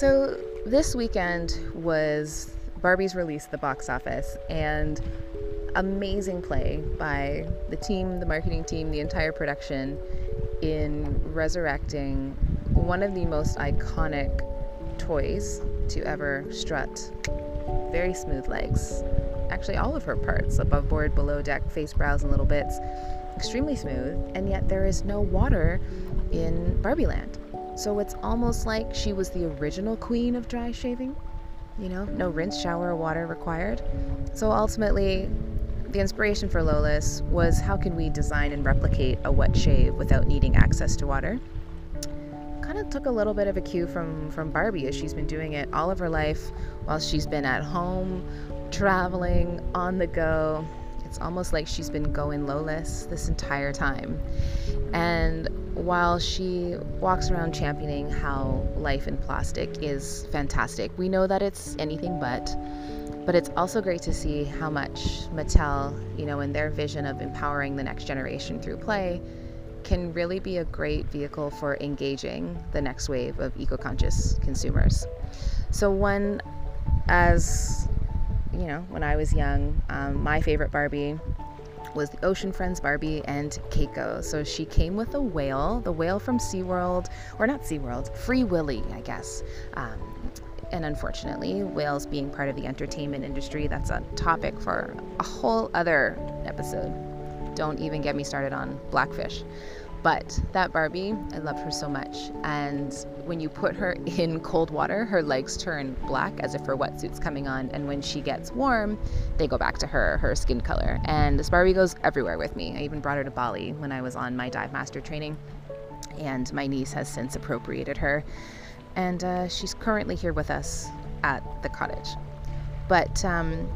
So, this weekend was Barbie's release at the box office, and amazing play by the team, the marketing team, the entire production in resurrecting one of the most iconic toys to ever strut very smooth legs. Actually, all of her parts above board, below deck, face, brows, and little bits extremely smooth, and yet there is no water in Barbie Land. So it's almost like she was the original queen of dry shaving. You know, no rinse, shower, or water required. So ultimately, the inspiration for Loless was how can we design and replicate a wet shave without needing access to water? Kind of took a little bit of a cue from from Barbie as she's been doing it all of her life while she's been at home, traveling, on the go. It's almost like she's been going Loless this entire time. And while she walks around championing how life in plastic is fantastic, we know that it's anything but. But it's also great to see how much Mattel, you know, in their vision of empowering the next generation through play, can really be a great vehicle for engaging the next wave of eco conscious consumers. So, one, as you know, when I was young, um, my favorite Barbie was the Ocean Friends Barbie and Keiko. So she came with a whale, the whale from SeaWorld, or not SeaWorld, Free Willy, I guess. Um, and unfortunately, whales being part of the entertainment industry, that's a topic for a whole other episode. Don't even get me started on Blackfish. But that Barbie, I loved her so much. And when you put her in cold water, her legs turn black as if her wetsuit's coming on. And when she gets warm, they go back to her, her skin color. And this Barbie goes everywhere with me. I even brought her to Bali when I was on my dive master training. And my niece has since appropriated her. And uh, she's currently here with us at the cottage. But um,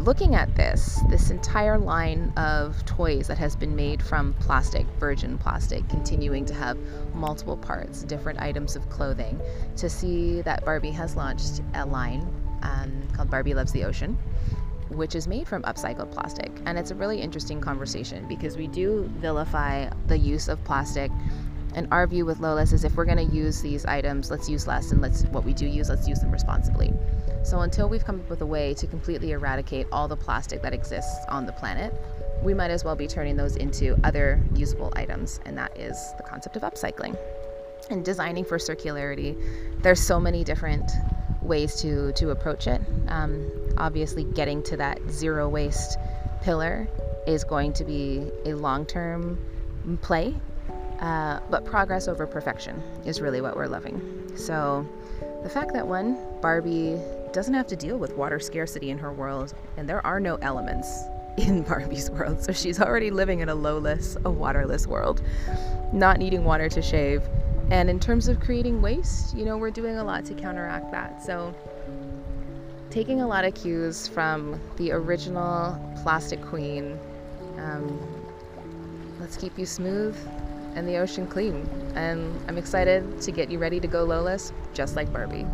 looking at this, this entire line of toys that has been made from plastic, virgin plastic, continuing to have multiple parts, different items of clothing, to see that Barbie has launched a line um, called Barbie Loves the Ocean, which is made from upcycled plastic. And it's a really interesting conversation because we do vilify the use of plastic and our view with Loless is if we're going to use these items, let's use less, and let's what we do use, let's use them responsibly. So until we've come up with a way to completely eradicate all the plastic that exists on the planet, we might as well be turning those into other usable items, and that is the concept of upcycling. And designing for circularity, there's so many different ways to to approach it. Um, obviously, getting to that zero waste pillar is going to be a long-term play uh, but progress over perfection is really what we're loving. So, the fact that one, Barbie doesn't have to deal with water scarcity in her world, and there are no elements in Barbie's world, so she's already living in a loless, a waterless world, not needing water to shave. And in terms of creating waste, you know, we're doing a lot to counteract that. So, taking a lot of cues from the original Plastic Queen. Um, let's keep you smooth and the ocean clean. And I'm excited to get you ready to go Loless, just like Barbie.